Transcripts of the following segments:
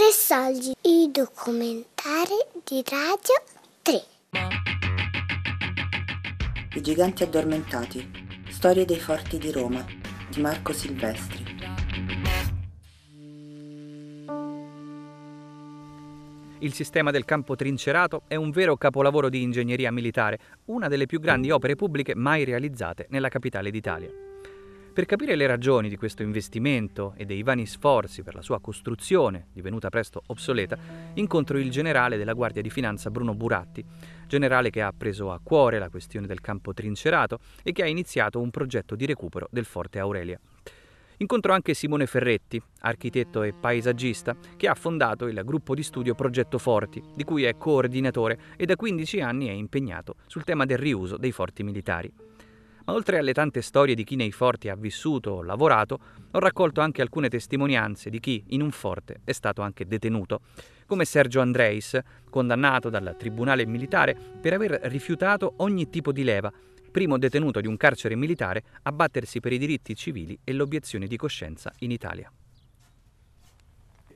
Tre soldi, i documentari di Radio 3. I giganti addormentati. Storie dei forti di Roma di Marco Silvestri. Il sistema del campo trincerato è un vero capolavoro di ingegneria militare, una delle più grandi opere pubbliche mai realizzate nella capitale d'Italia. Per capire le ragioni di questo investimento e dei vani sforzi per la sua costruzione, divenuta presto obsoleta, incontro il generale della Guardia di Finanza Bruno Buratti, generale che ha preso a cuore la questione del campo trincerato e che ha iniziato un progetto di recupero del Forte Aurelia. Incontrò anche Simone Ferretti, architetto e paesaggista, che ha fondato il gruppo di studio Progetto Forti, di cui è coordinatore e da 15 anni è impegnato sul tema del riuso dei forti militari. Oltre alle tante storie di chi nei forti ha vissuto o lavorato, ho raccolto anche alcune testimonianze di chi in un forte è stato anche detenuto, come Sergio Andreis, condannato dal Tribunale militare per aver rifiutato ogni tipo di leva, primo detenuto di un carcere militare a battersi per i diritti civili e l'obiezione di coscienza in Italia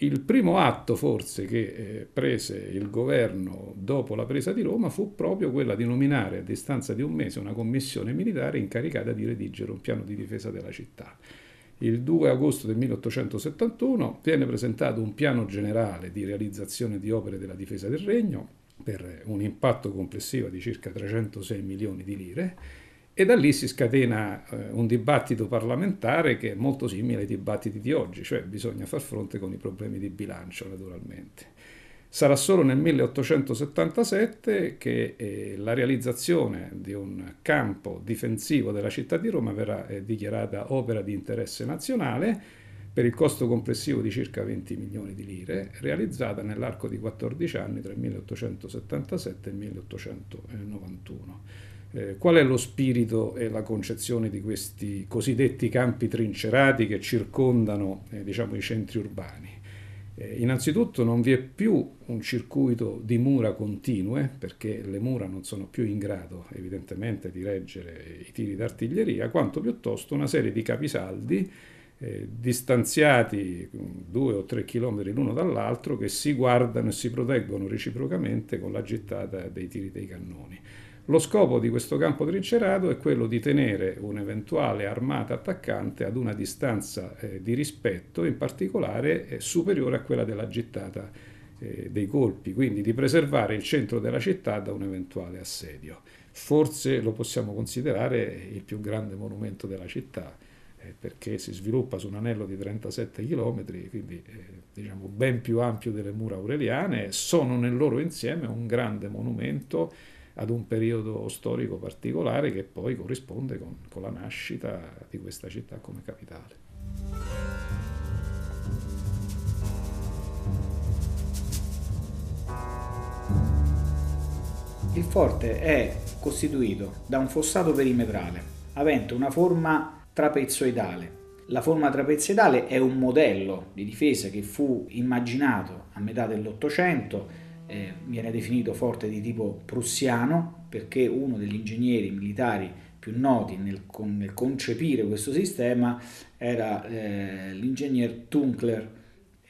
il primo atto forse che eh, prese il governo dopo la presa di Roma fu proprio quella di nominare a distanza di un mese una commissione militare incaricata di redigere un piano di difesa della città. Il 2 agosto del 1871 viene presentato un piano generale di realizzazione di opere della difesa del regno per un impatto complessivo di circa 306 milioni di lire e da lì si scatena eh, un dibattito parlamentare che è molto simile ai dibattiti di oggi, cioè bisogna far fronte con i problemi di bilancio naturalmente. Sarà solo nel 1877 che eh, la realizzazione di un campo difensivo della città di Roma verrà eh, dichiarata opera di interesse nazionale per il costo complessivo di circa 20 milioni di lire, realizzata nell'arco di 14 anni tra il 1877 e il 1891. Eh, qual è lo spirito e la concezione di questi cosiddetti campi trincerati che circondano eh, diciamo, i centri urbani? Eh, innanzitutto non vi è più un circuito di mura continue, perché le mura non sono più in grado evidentemente di reggere i tiri d'artiglieria, quanto piuttosto una serie di capisaldi eh, distanziati due o tre chilometri l'uno dall'altro che si guardano e si proteggono reciprocamente con la gittata dei tiri dei cannoni. Lo scopo di questo campo trincerato è quello di tenere un'eventuale armata attaccante ad una distanza eh, di rispetto, in particolare eh, superiore a quella della gittata eh, dei colpi, quindi di preservare il centro della città da un eventuale assedio. Forse lo possiamo considerare il più grande monumento della città, eh, perché si sviluppa su un anello di 37 km, quindi eh, diciamo ben più ampio delle mura aureliane, sono nel loro insieme un grande monumento ad un periodo storico particolare che poi corrisponde con, con la nascita di questa città come capitale. Il forte è costituito da un fossato perimetrale avente una forma trapezoidale. La forma trapezoidale è un modello di difesa che fu immaginato a metà dell'Ottocento eh, viene definito forte di tipo prussiano perché uno degli ingegneri militari più noti nel, con, nel concepire questo sistema era eh, l'ingegner Tunkler.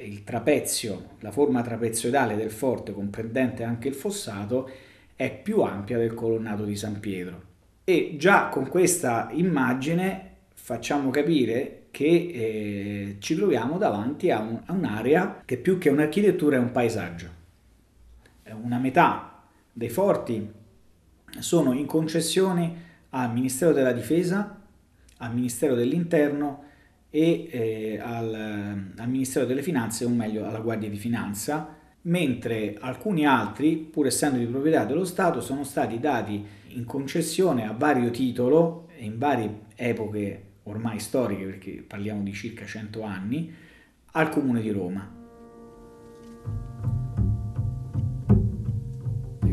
Il trapezio, la forma trapezoidale del forte comprendente anche il fossato è più ampia del colonnato di San Pietro. E già con questa immagine facciamo capire che eh, ci troviamo davanti a, un, a un'area che più che un'architettura è un paesaggio una metà dei forti sono in concessione al Ministero della Difesa, al Ministero dell'Interno e eh, al, al, Ministero delle Finanze, o meglio alla Guardia di Finanza, mentre alcuni altri, pur essendo di proprietà dello Stato, sono stati dati in concessione a vario titolo in varie epoche ormai storiche, perché parliamo di circa 100 anni, al Comune di Roma.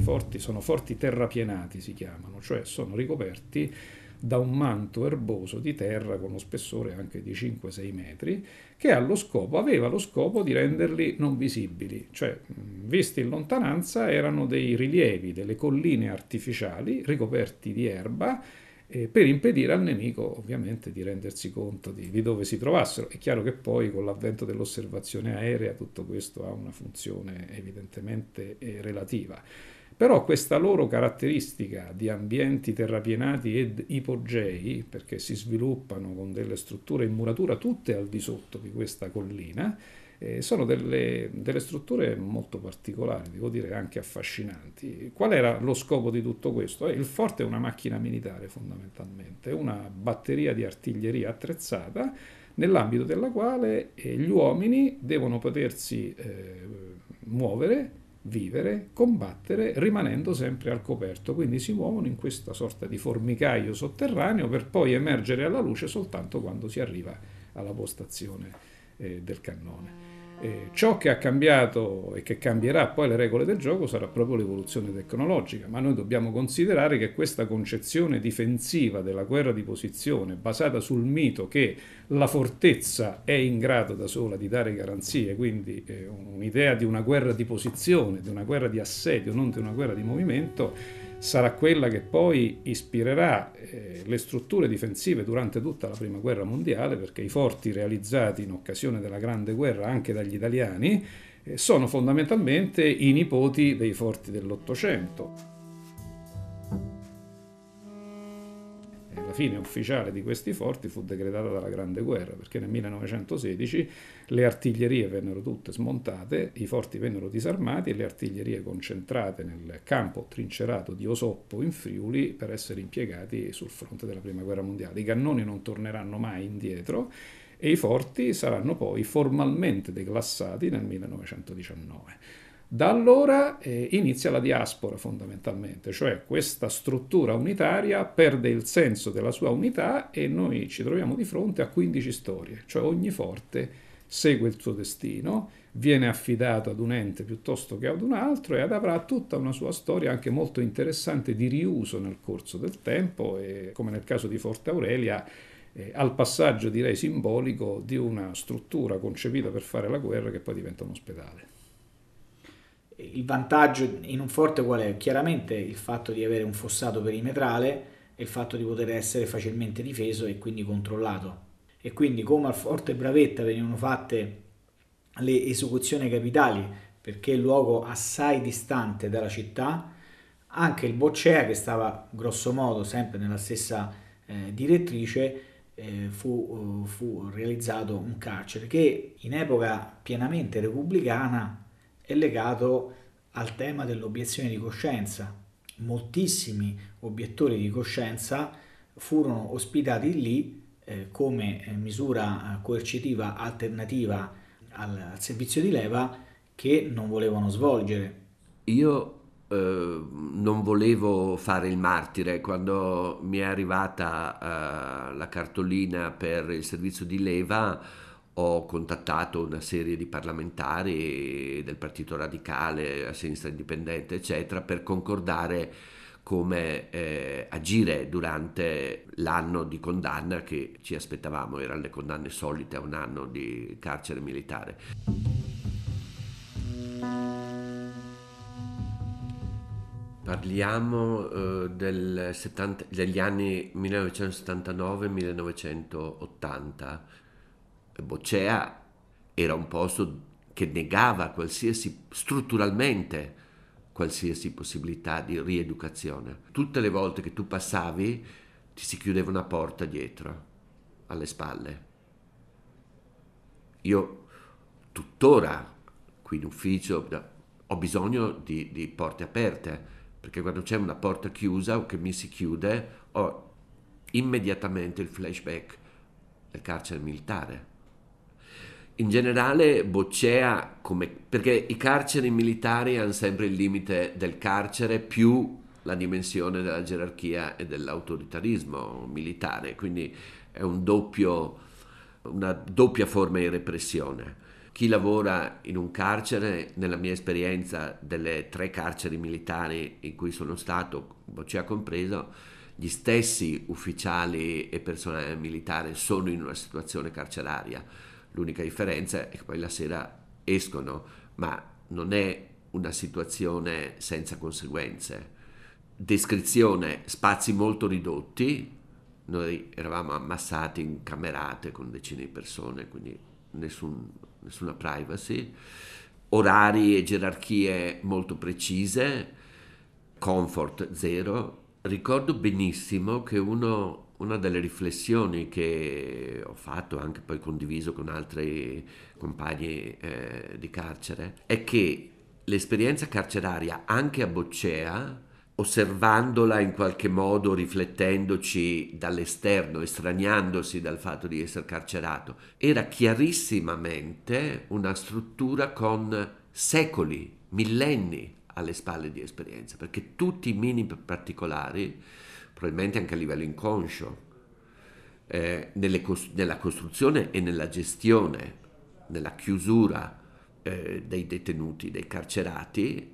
Forti sono forti terrapienati, si chiamano, cioè sono ricoperti da un manto erboso di terra con uno spessore anche di 5-6 metri, che scopo, aveva lo scopo di renderli non visibili, cioè visti in lontananza erano dei rilievi, delle colline artificiali ricoperti di erba eh, per impedire al nemico ovviamente di rendersi conto di, di, dove si trovassero. È chiaro che poi con l'avvento dell'osservazione aerea tutto questo ha una funzione evidentemente eh, relativa. Però questa loro caratteristica di ambienti terrapienati ed ipogei, perché si sviluppano con delle strutture in muratura tutte al di sotto di questa collina, eh, sono delle, delle, strutture molto particolari, devo dire anche affascinanti. Qual era lo scopo di tutto questo? Eh, il forte è una macchina militare fondamentalmente, una batteria di artiglieria attrezzata nell'ambito della quale eh, gli uomini devono potersi eh, muovere vivere, combattere, rimanendo sempre al coperto. Quindi si muovono in questa sorta di formicaio sotterraneo per poi emergere alla luce soltanto quando si arriva alla postazione eh, del cannone. Eh, ciò che ha cambiato e che cambierà poi le regole del gioco sarà proprio l'evoluzione tecnologica, ma noi dobbiamo considerare che questa concezione difensiva della guerra di posizione, basata sul mito che la fortezza è in grado da sola di dare garanzie, quindi eh, un'idea di una guerra di posizione, di una guerra di assedio, non di una guerra di movimento, sarà quella che poi ispirerà eh, le strutture difensive durante tutta la Prima Guerra Mondiale, perché i forti realizzati in occasione della Grande Guerra anche dagli italiani eh, sono fondamentalmente i nipoti dei forti dell'Ottocento. Fine ufficiale di questi forti fu decretata dalla Grande Guerra, perché nel 1916 le artiglierie vennero tutte smontate, i forti vennero disarmati e le artiglierie concentrate nel campo trincerato di Osoppo in Friuli per essere impiegati sul fronte della Prima Guerra Mondiale. I cannoni non torneranno mai indietro e i forti saranno poi formalmente declassati nel 1919. Da allora eh, inizia la diaspora fondamentalmente, cioè questa struttura unitaria perde il senso della sua unità e noi ci troviamo di fronte a 15 storie, cioè ogni forte segue il suo destino, viene affidato ad un ente piuttosto che ad un altro e avrà tutta una sua storia anche molto interessante di riuso nel corso del tempo e come nel caso di Forte Aurelia eh, al passaggio direi simbolico di una struttura concepita per fare la guerra che poi diventa un ospedale il vantaggio in un forte qual è? Chiaramente il fatto di avere un fossato perimetrale e il fatto di poter essere facilmente difeso e quindi controllato. E quindi come al forte Bravetta venivano fatte le esecuzioni capitali perché il luogo assai distante dalla città, anche il Boccea che stava grosso modo sempre nella stessa eh, direttrice eh, fu, fu realizzato un carcere che in epoca pienamente repubblicana è legato al tema dell'obiezione di coscienza. Moltissimi obiettori di coscienza furono ospitati lì eh, come misura coercitiva alternativa al, al, servizio di leva che non volevano svolgere. Io eh, non volevo fare il martire quando mi è arrivata eh, la cartolina per il servizio di leva ho contattato una serie di parlamentari del Partito Radicale, a sinistra indipendente, eccetera, per concordare come eh, agire durante l'anno di condanna che ci aspettavamo, erano le condanne solite a un anno di carcere militare. Parliamo eh, del 70, degli anni 1979-1980 Boccea era un posto che negava qualsiasi, strutturalmente, qualsiasi possibilità di rieducazione. Tutte le volte che tu passavi ti si chiudeva una porta dietro, alle spalle. Io tuttora qui in ufficio ho bisogno di, di porte aperte, perché quando c'è una porta chiusa o che mi si chiude ho immediatamente il flashback del carcere militare in generale Boccea, come, perché i carceri militari hanno sempre il limite del carcere più la dimensione della gerarchia e dell'autoritarismo militare, quindi è un doppio, una doppia forma di repressione. Chi lavora in un carcere, nella mia esperienza delle tre carceri militari in cui sono stato, Boccea compreso, gli stessi ufficiali e personale militare sono in una situazione carceraria L'unica differenza è che poi la sera escono, ma non è una situazione senza conseguenze. descrizione spazi molto ridotti, noi eravamo ammassati in camerate con decine di persone, quindi nessun, nessuna privacy, orari e gerarchie molto precise, comfort zero. Ricordo benissimo che uno, una delle riflessioni che ho fatto, anche poi condiviso con altri compagni eh, di carcere, è che l'esperienza carceraria anche a Boccea osservandola in qualche modo, riflettendoci dall'esterno, estraniandosi dal fatto di essere carcerato, era chiarissimamente una struttura con secoli, millenni alle spalle di esperienza, perché tutti i minimi particolari, probabilmente anche a livello inconscio, eh, nelle, nella costruzione e nella gestione, nella chiusura eh, dei detenuti, dei carcerati,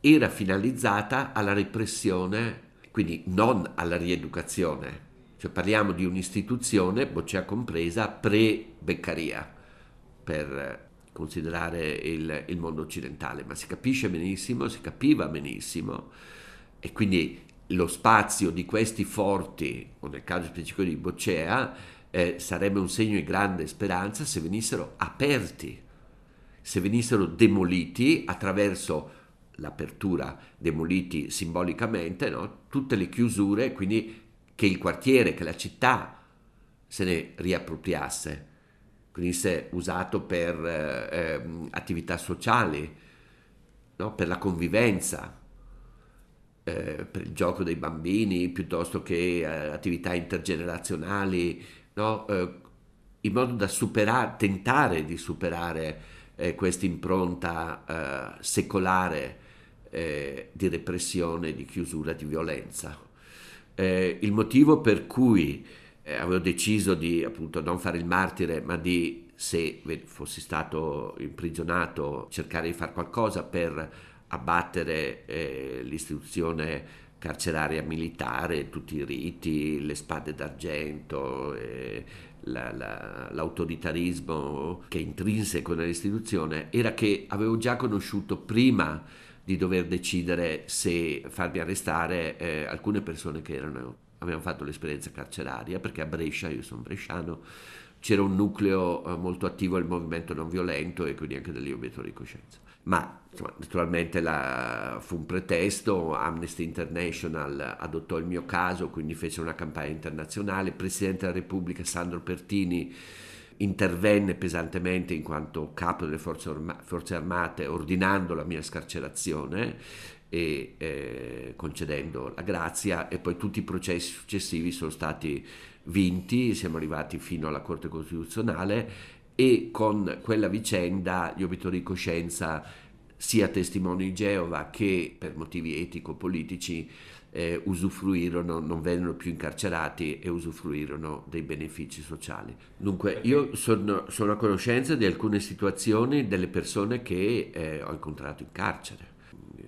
era finalizzata alla repressione, quindi non alla rieducazione. Cioè parliamo di un'istituzione, Boccea compresa, pre-Beccaria, per considerare il, il, mondo occidentale, ma si capisce benissimo, si capiva benissimo, e quindi lo spazio di questi forti, o nel caso specifico di Boccea, eh, sarebbe un segno di grande speranza se venissero aperti, se venissero demoliti attraverso l'apertura demoliti simbolicamente, no? tutte le chiusure, quindi che il quartiere, che la città se ne riappropriasse, venisse usato per eh, ehm, attività sociali, no? per la convivenza, eh, per il gioco dei bambini, piuttosto che eh, attività intergenerazionali, no? Eh, in modo da superare, tentare di superare eh, questa impronta secolare di repressione, di chiusura, di violenza. Il motivo per cui avevo deciso di appunto non fare il martire, ma di, se fossi stato imprigionato, cercare di fare qualcosa per abbattere eh, l'istituzione carceraria militare, tutti i riti, le spade d'argento, eh, la, la, l'autoritarismo che è intrinseco nell'istituzione, era che avevo già conosciuto prima di dover decidere se farmi arrestare eh, alcune persone che erano, avevano fatto l'esperienza carceraria, perché a Brescia, io sono bresciano, c'era un nucleo eh, molto attivo del movimento non violento e quindi anche degli obiettori di coscienza. Ma insomma, naturalmente la, fu un pretesto, Amnesty International adottò il mio caso, quindi fece una campagna internazionale, il Presidente della Repubblica Sandro Pertini intervenne pesantemente in quanto capo delle forze, orma- forze armate ordinando la mia scarcerazione e eh, concedendo la grazia e poi tutti i processi successivi sono stati vinti, siamo arrivati fino alla Corte Costituzionale e con quella vicenda gli obitori di coscienza sia testimoni di Geova che per motivi etico-politici eh, usufruirono, non vennero più incarcerati e usufruirono dei benefici sociali. Dunque io sono, sono a conoscenza di alcune situazioni delle persone che eh, ho incontrato in carcere, eh,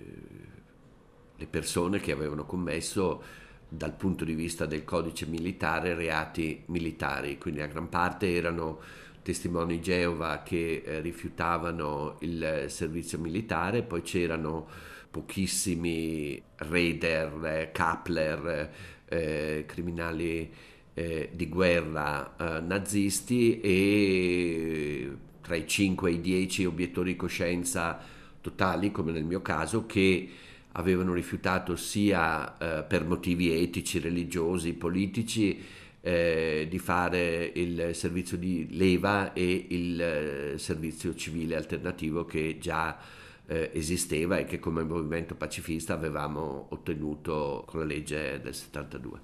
le persone che avevano commesso dal punto di vista del codice militare reati militari, quindi a gran parte erano testimoni Geova che eh, rifiutavano il servizio militare, poi c'erano pochissimi raider, eh, Kapler, eh, criminali eh, di guerra eh, nazisti e tra i 5 e i 10 obiettori di coscienza totali, come nel mio caso, che avevano rifiutato sia eh, per motivi etici, religiosi, politici, eh, di fare il servizio di leva e il eh, servizio civile alternativo che già eh, esisteva e che come movimento pacifista avevamo ottenuto con la legge del 72.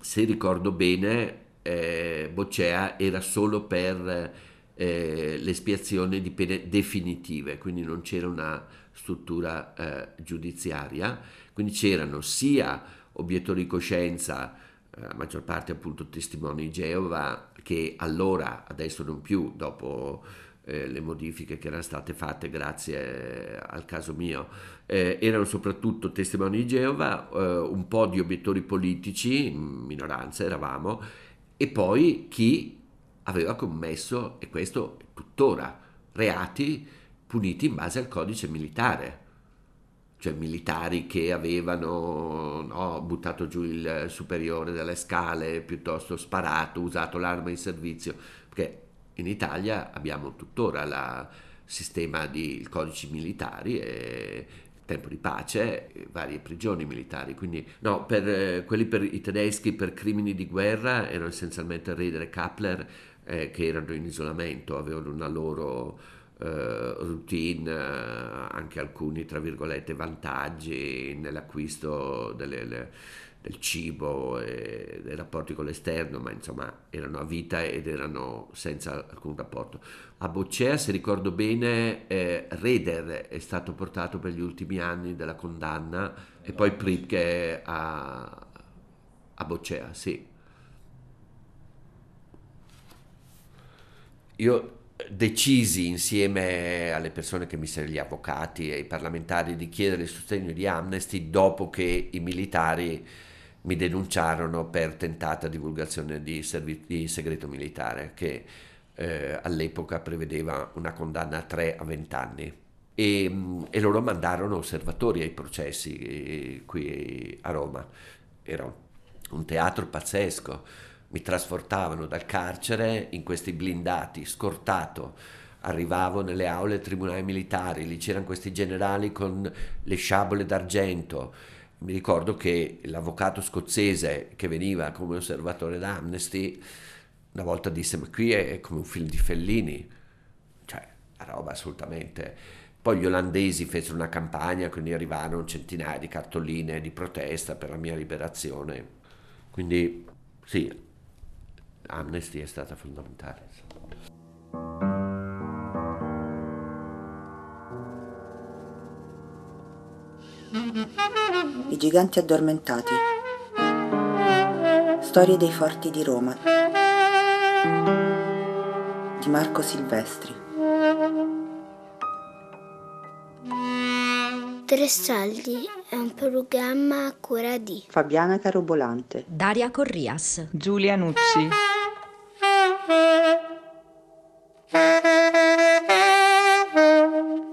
Se ricordo bene, eh, Boccea era solo per eh, l'espiazione di pene definitive, quindi non c'era una struttura eh, giudiziaria, quindi c'erano sia obiettori di coscienza, eh, la maggior parte appunto testimoni di Geova, che allora, adesso non più, dopo eh, le modifiche che erano state fatte grazie eh, al caso mio, eh, erano soprattutto testimoni di Geova, eh, un po' di obiettori politici, in minoranza eravamo, e poi chi aveva commesso, e questo tuttora, reati puniti in base al codice militare. cioè militari che avevano no, buttato giù il superiore dalle scale, piuttosto sparato, usato l'arma in servizio, perché in Italia abbiamo tuttora il sistema di codici militari e tempo di pace, varie prigioni militari. Quindi, no, per eh, quelli per i tedeschi per crimini di guerra erano essenzialmente Reeder e Kappler eh, che erano in isolamento, avevano una loro eh, routine, eh, anche alcuni, tra virgolette, vantaggi nell'acquisto delle, le, del cibo e dei rapporti con l'esterno, ma insomma erano a vita ed erano senza alcun rapporto. A Boccea, se ricordo bene, eh, Reder è stato portato per gli ultimi anni della condanna e poi Pripke a, a Boccea, sì. Io decisi insieme alle persone che mi servono, gli avvocati e i parlamentari, di chiedere il sostegno di Amnesty dopo che i militari mi denunciarono per tentata divulgazione di, servi- di segreto militare che eh, all'epoca prevedeva una condanna a 3 a 20 anni. E, mm, e loro mandarono osservatori ai processi eh, qui a Roma. Era un teatro pazzesco mi trasportavano dal carcere in questi blindati, scortato. Arrivavo nelle aule del tribunale militare, lì c'erano questi generali con le sciabole d'argento. Mi ricordo che l'avvocato scozzese che veniva come osservatore d'Amnesty una volta disse: Ma qui è come un film di Fellini, cioè, una roba assolutamente. Poi gli olandesi fecero una campagna, quindi arrivarono centinaia di cartoline di protesta per la mia liberazione. Quindi sì, Amnesty è stata fondamentale. I giganti addormentati. Storie dei forti di Roma. Di Marco Silvestri. Tre soldi è un programma a cura di Fabiana Carobolante. Daria Corrias. Giulia Nucci.